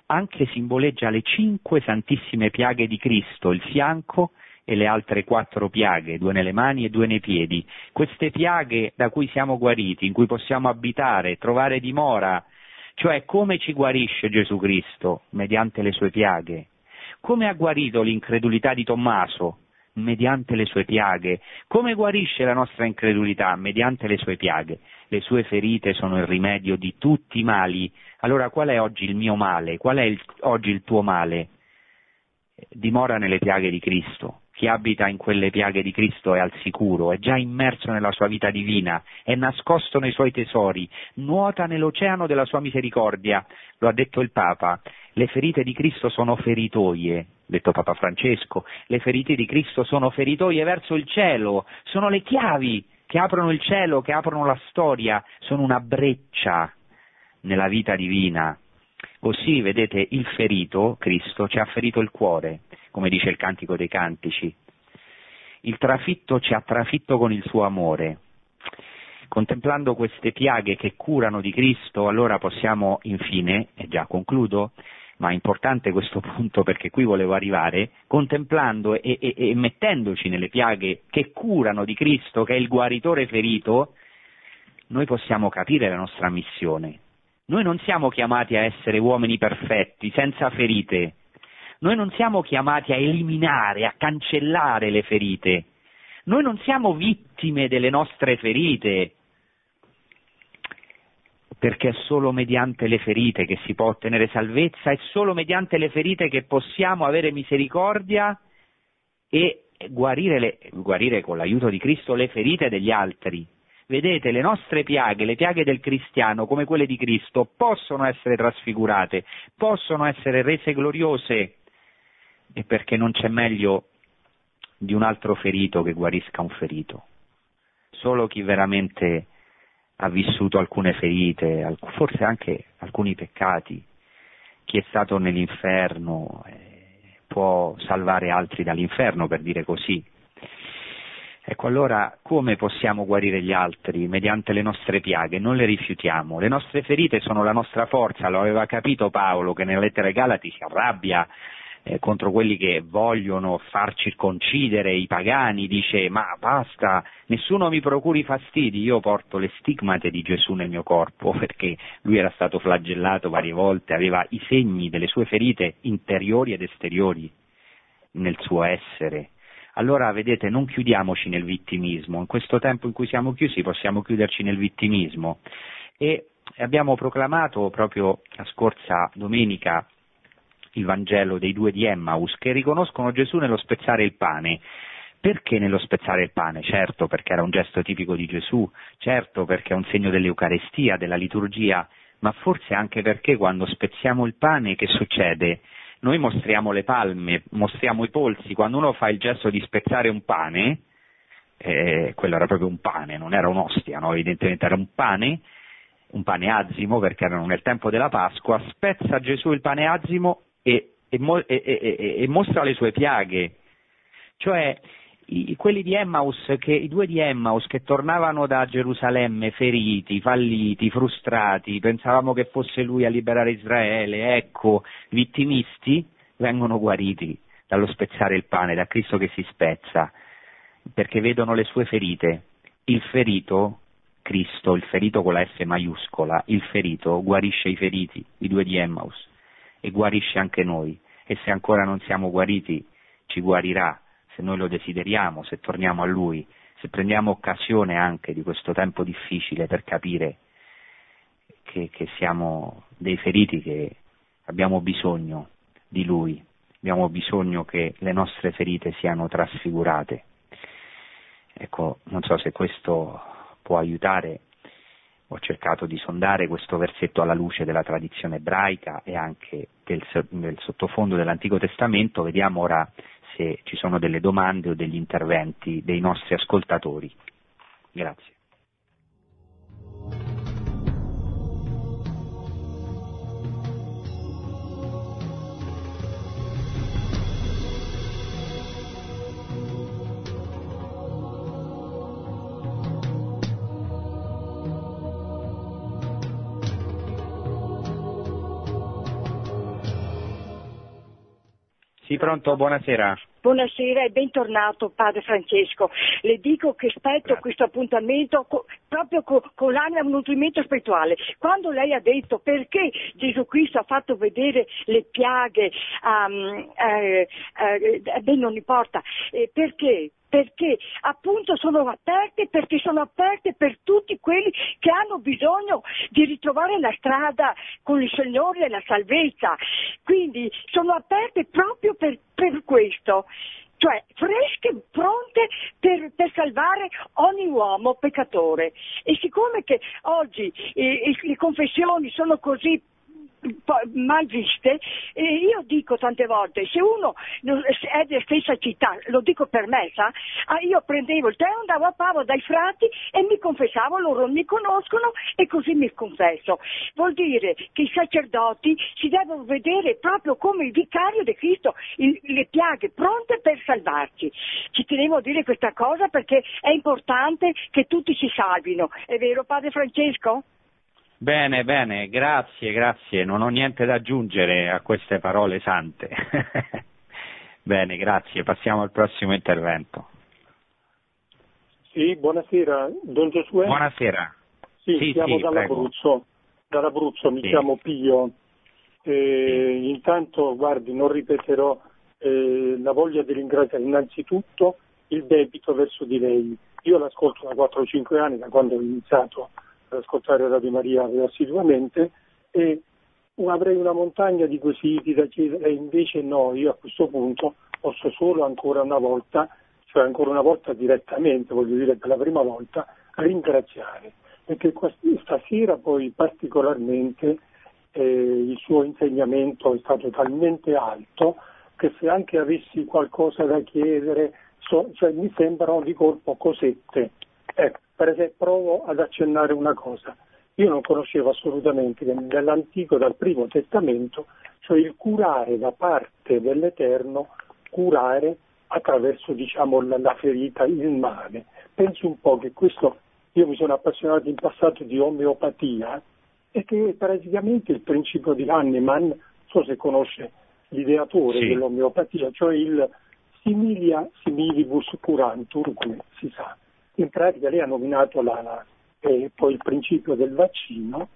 anche simboleggia le cinque santissime piaghe di Cristo, il fianco e le altre quattro piaghe, due nelle mani e due nei piedi. Queste piaghe da cui siamo guariti, in cui possiamo abitare, trovare dimora, cioè come ci guarisce Gesù Cristo mediante le sue piaghe. Come ha guarito l'incredulità di Tommaso mediante le sue piaghe. Come guarisce la nostra incredulità? Mediante le sue piaghe. Le sue ferite sono il rimedio di tutti i mali. Allora qual è oggi il mio male? Qual è il, oggi il tuo male? Dimora nelle piaghe di Cristo. Chi abita in quelle piaghe di Cristo è al sicuro, è già immerso nella sua vita divina, è nascosto nei suoi tesori, nuota nell'oceano della sua misericordia. Lo ha detto il Papa. Le ferite di Cristo sono feritoie, detto Papa Francesco, le ferite di Cristo sono feritoie verso il cielo, sono le chiavi che aprono il cielo, che aprono la storia, sono una breccia nella vita divina. Così, vedete, il ferito, Cristo, ci ha ferito il cuore, come dice il Cantico dei Cantici. Il trafitto ci ha trafitto con il suo amore. Contemplando queste piaghe che curano di Cristo, allora possiamo infine, e già concludo, ma è importante questo punto perché qui volevo arrivare, contemplando e, e, e mettendoci nelle piaghe che curano di Cristo, che è il guaritore ferito, noi possiamo capire la nostra missione. Noi non siamo chiamati a essere uomini perfetti, senza ferite. Noi non siamo chiamati a eliminare, a cancellare le ferite. Noi non siamo vittime delle nostre ferite, perché è solo mediante le ferite che si può ottenere salvezza, è solo mediante le ferite che possiamo avere misericordia e guarire, le, guarire con l'aiuto di Cristo le ferite degli altri. Vedete, le nostre piaghe, le piaghe del cristiano, come quelle di Cristo, possono essere trasfigurate, possono essere rese gloriose, e perché non c'è meglio di un altro ferito che guarisca un ferito. Solo chi veramente ha vissuto alcune ferite, forse anche alcuni peccati, chi è stato nell'inferno eh, può salvare altri dall'inferno, per dire così. Ecco allora come possiamo guarire gli altri? Mediante le nostre piaghe, non le rifiutiamo. Le nostre ferite sono la nostra forza, lo aveva capito Paolo che nella lettera ai Galati si arrabbia eh, contro quelli che vogliono far circoncidere i pagani, dice ma basta, nessuno mi procuri fastidi, io porto le stigmate di Gesù nel mio corpo perché lui era stato flagellato varie volte, aveva i segni delle sue ferite interiori ed esteriori nel suo essere. Allora, vedete, non chiudiamoci nel vittimismo, in questo tempo in cui siamo chiusi possiamo chiuderci nel vittimismo e abbiamo proclamato proprio la scorsa domenica il Vangelo dei due di Emmaus che riconoscono Gesù nello spezzare il pane. Perché nello spezzare il pane? Certo perché era un gesto tipico di Gesù, certo perché è un segno dell'Eucarestia, della liturgia, ma forse anche perché quando spezziamo il pane che succede? Noi mostriamo le palme, mostriamo i polsi, quando uno fa il gesto di spezzare un pane, eh, quello era proprio un pane, non era un'ostia, no? evidentemente era un pane, un pane azimo perché erano nel tempo della Pasqua, spezza Gesù il pane azimo e, e, e, e mostra le sue piaghe. Cioè, i, quelli di Emmaus, che, i due di Emmaus che tornavano da Gerusalemme feriti, falliti, frustrati, pensavamo che fosse lui a liberare Israele, ecco, vittimisti, vengono guariti dallo spezzare il pane, da Cristo che si spezza, perché vedono le sue ferite. Il ferito, Cristo, il ferito con la S maiuscola, il ferito guarisce i feriti, i due di Emmaus, e guarisce anche noi. E se ancora non siamo guariti, ci guarirà se noi lo desideriamo, se torniamo a Lui, se prendiamo occasione anche di questo tempo difficile per capire che, che siamo dei feriti, che abbiamo bisogno di Lui, abbiamo bisogno che le nostre ferite siano trasfigurate. Ecco, non so se questo può aiutare, ho cercato di sondare questo versetto alla luce della tradizione ebraica e anche del, del sottofondo dell'Antico Testamento, vediamo ora se ci sono delle domande o degli interventi dei nostri ascoltatori. Grazie. Sì, pronto, buonasera. Buonasera e bentornato Padre Francesco. Le dico che aspetto Grazie. questo appuntamento co- proprio co- con l'anima un nutrimento spirituale. Quando lei ha detto perché Gesù Cristo ha fatto vedere le piaghe, um, eh, eh, beh, non importa, eh, perché? Perché appunto sono aperte, perché sono aperte per tutti quelli che hanno bisogno di ritrovare la strada con il Signore e la salvezza. Quindi sono aperte proprio per, per questo cioè fresche, pronte per, per, salvare ogni uomo peccatore. E siccome che oggi eh, le confessioni sono così mal viste, e io dico tante volte, se uno è della stessa città, lo dico per me, sa? Ah, io prendevo il tè, andavo a Pavo dai frati e mi confessavo, loro mi conoscono e così mi confesso. Vuol dire che i sacerdoti si devono vedere proprio come il vicario di Cristo, il, le piaghe pronte per salvarci. Ci tenevo a dire questa cosa perché è importante che tutti si salvino. È vero, Padre Francesco? Bene, bene, grazie, grazie. Non ho niente da aggiungere a queste parole sante. bene, grazie. Passiamo al prossimo intervento. Sì, buonasera, Don Giosuè. Buonasera. Sì, sì siamo sì, dall'Abruzzo. Dall'Abruzzo, mi sì. chiamo Pio. Sì. Intanto, guardi, non ripeterò eh, la voglia di ringraziare innanzitutto il debito verso di lei. Io l'ascolto da 4-5 anni, da quando ho iniziato ad ascoltare Radio Maria assiduamente e avrei una montagna di quesiti da chiedere invece no, io a questo punto posso solo ancora una volta, cioè ancora una volta direttamente, voglio dire per la prima volta, ringraziare, perché stasera poi particolarmente eh, il suo insegnamento è stato talmente alto che se anche avessi qualcosa da chiedere, so, cioè, mi sembrano di colpo cosette. Ecco, per esempio, provo ad accennare una cosa. Io non conoscevo assolutamente che nell'Antico, dal Primo Testamento, cioè il curare da parte dell'Eterno, curare attraverso diciamo, la, la ferita, il male. Penso un po' che questo, io mi sono appassionato in passato di omeopatia e che praticamente il principio di Hahnemann, non so se conosce l'ideatore sì. dell'omeopatia, cioè il similia similibus curantur, come si sa. In pratica lei ha nominato la, eh, poi il principio del vaccino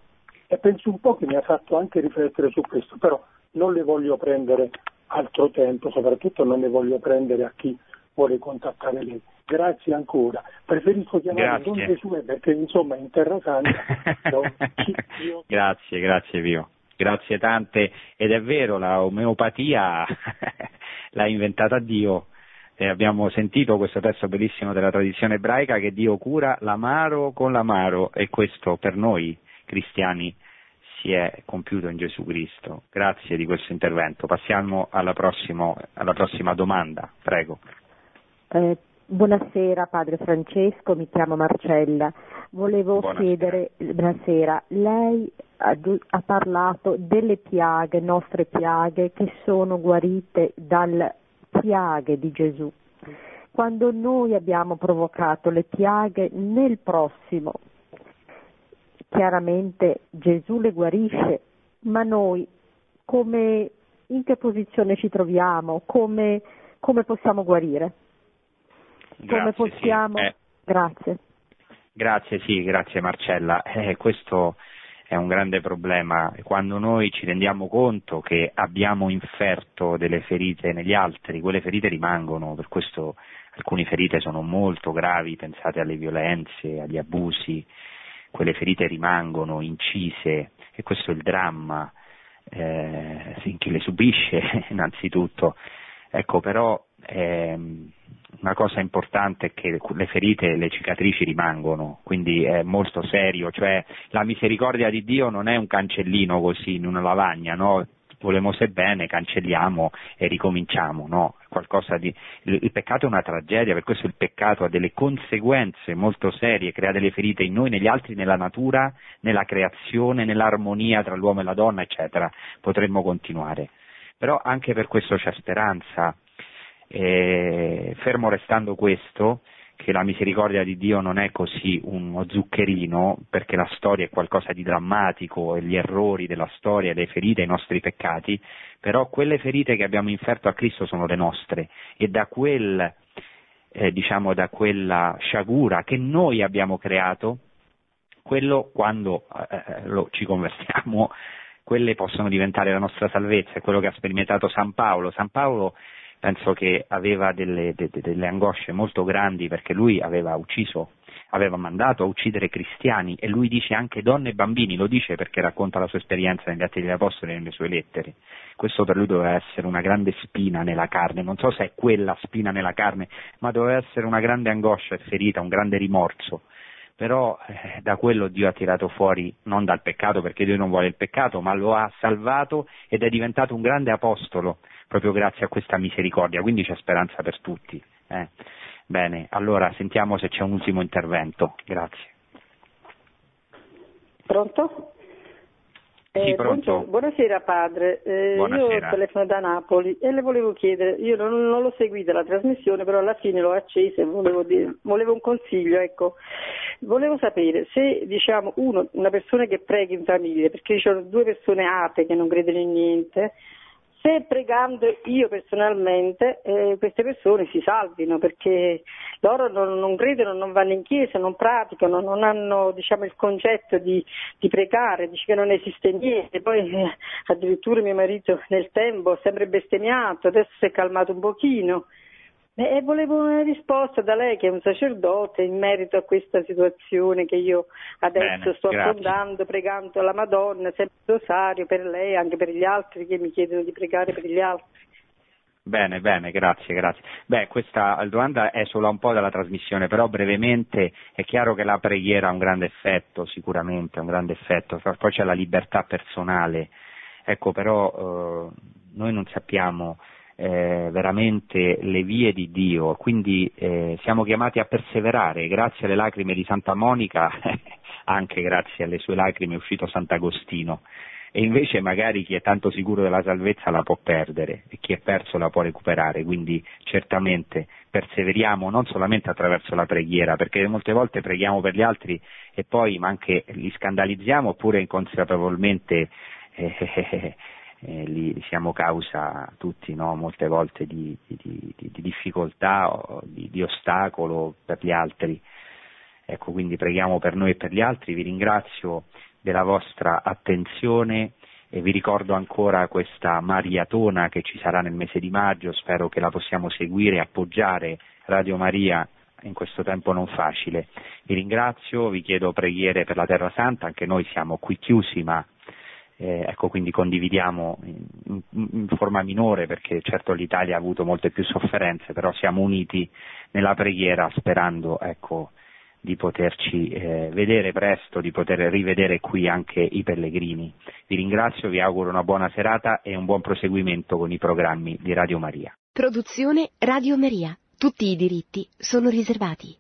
e penso un po' che mi ha fatto anche riflettere su questo, però non le voglio prendere altro tempo, soprattutto non ne voglio prendere a chi vuole contattare lei. Grazie ancora. Preferisco chiamare Don Gesù perché insomma in Terra Santa. grazie, grazie Pio. grazie tante, ed è vero, la omeopatia l'ha inventata Dio, e abbiamo sentito questo testo bellissimo della tradizione ebraica che Dio cura l'amaro con l'amaro e questo per noi cristiani si è compiuto in Gesù Cristo. Grazie di questo intervento. Passiamo alla, prossimo, alla prossima domanda, prego. Eh, buonasera Padre Francesco, mi chiamo Marcella. Volevo buonasera. chiedere, buonasera, lei ha, ha parlato delle piaghe, nostre piaghe, che sono guarite dal piaghe di Gesù. Quando noi abbiamo provocato le piaghe nel prossimo, chiaramente Gesù le guarisce, ma noi come, in che posizione ci troviamo? Come, come possiamo guarire? Grazie, come possiamo... Sì. Eh. Grazie. Grazie, sì, grazie Marcella. Eh, questo è un grande problema. Quando noi ci rendiamo conto che abbiamo inferto delle ferite negli altri, quelle ferite rimangono, per questo alcune ferite sono molto gravi, pensate alle violenze, agli abusi, quelle ferite rimangono incise. E questo è il dramma eh, chi le subisce innanzitutto. Ecco, però ehm, una cosa importante è che le ferite, le cicatrici rimangono, quindi è molto serio, cioè la misericordia di Dio non è un cancellino così in una lavagna, no? Volemo se bene, cancelliamo e ricominciamo, no? Di... Il, peccato è una tragedia, per questo il peccato ha delle conseguenze molto serie, crea delle ferite in noi, negli altri, nella natura, nella creazione, nell'armonia tra l'uomo e la donna, eccetera. Potremmo continuare. Però anche per questo c'è speranza, eh, fermo restando questo, che la misericordia di Dio non è così uno zuccherino, perché la storia è qualcosa di drammatico e gli errori della storia, le ferite, i nostri peccati, però quelle ferite che abbiamo inferto a Cristo sono le nostre e da quel, eh, diciamo, da quella sciagura che noi abbiamo creato, quello quando eh, eh lo, ci conversiamo, quelle possono diventare la nostra salvezza, è quello che ha sperimentato San Paolo. San Paolo penso che aveva delle, de, delle, angosce molto grandi perché lui aveva ucciso, aveva mandato a uccidere cristiani e lui dice anche donne e bambini, lo dice perché racconta la sua esperienza negli Atti degli Apostoli e nelle sue lettere. Questo per lui doveva essere una grande spina nella carne, non so se è quella spina nella carne, ma doveva essere una grande angoscia e ferita, un grande rimorso. Però eh, da quello Dio ha tirato fuori, non dal peccato, perché Dio non vuole il peccato, ma lo ha salvato ed è diventato un grande apostolo proprio grazie a questa misericordia, quindi c'è speranza per tutti. Eh. Bene, allora sentiamo se c'è un ultimo intervento. Grazie. Pronto? Eh, pronto. Buonasera padre, eh, buonasera. io telefono da Napoli e le volevo chiedere, io non, non l'ho seguita la trasmissione, però alla fine l'ho accesa e volevo, dire, volevo un consiglio, ecco. Volevo sapere se diciamo uno, una persona che prega in famiglia, perché ci sono due persone ate che non credono in niente, se pregando io personalmente eh, queste persone si salvino perché loro non, non, credono, non vanno in chiesa, non praticano, non hanno diciamo, il concetto di, di, pregare, dice che non esiste niente, poi eh, addirittura mio marito nel tempo ha sempre bestemmiato, adesso si è calmato un pochino. E volevo una risposta da lei che è un sacerdote in merito a questa situazione che io adesso Bene, sto grazie. affrontando pregando alla Madonna, sempre rosario per lei anche per gli altri che mi chiedono di pregare per gli altri. Bene, bene, grazie, grazie. Beh, questa domanda è solo un po' della trasmissione, però brevemente è chiaro che la preghiera ha un grande effetto, sicuramente, un grande effetto, poi c'è la libertà personale, ecco, però eh, noi non sappiamo eh, veramente le vie di Dio, quindi eh, siamo chiamati a perseverare, grazie alle lacrime di Santa Monica, anche grazie alle sue lacrime è uscito Sant'Agostino, e invece magari chi è tanto sicuro della salvezza la può perdere e chi è perso la può recuperare, quindi certamente perseveriamo non solamente attraverso la preghiera, perché molte volte preghiamo per gli altri e poi ma anche li scandalizziamo oppure inconsapevolmente eh, eh, li siamo causa tutti no? molte volte di, di, di, di difficoltà o di, ostacolo per gli altri. Ecco, quindi preghiamo per noi e per gli altri, vi ringrazio della vostra attenzione e vi ricordo ancora questa maratona che ci sarà nel mese di maggio, spero che la possiamo seguire e appoggiare Radio Maria in questo tempo non facile. Vi ringrazio, vi chiedo preghiere per la Terra Santa, anche noi siamo qui chiusi ma eh, ecco, quindi condividiamo in, in, forma minore perché certo l'Italia ha avuto molte più sofferenze, però siamo uniti nella preghiera sperando ecco, di poterci eh, vedere presto, di poter rivedere qui anche i pellegrini. Vi ringrazio, vi auguro una buona serata e un buon proseguimento con i programmi di Radio Maria. Produzione Radio Maria. Tutti i diritti sono riservati.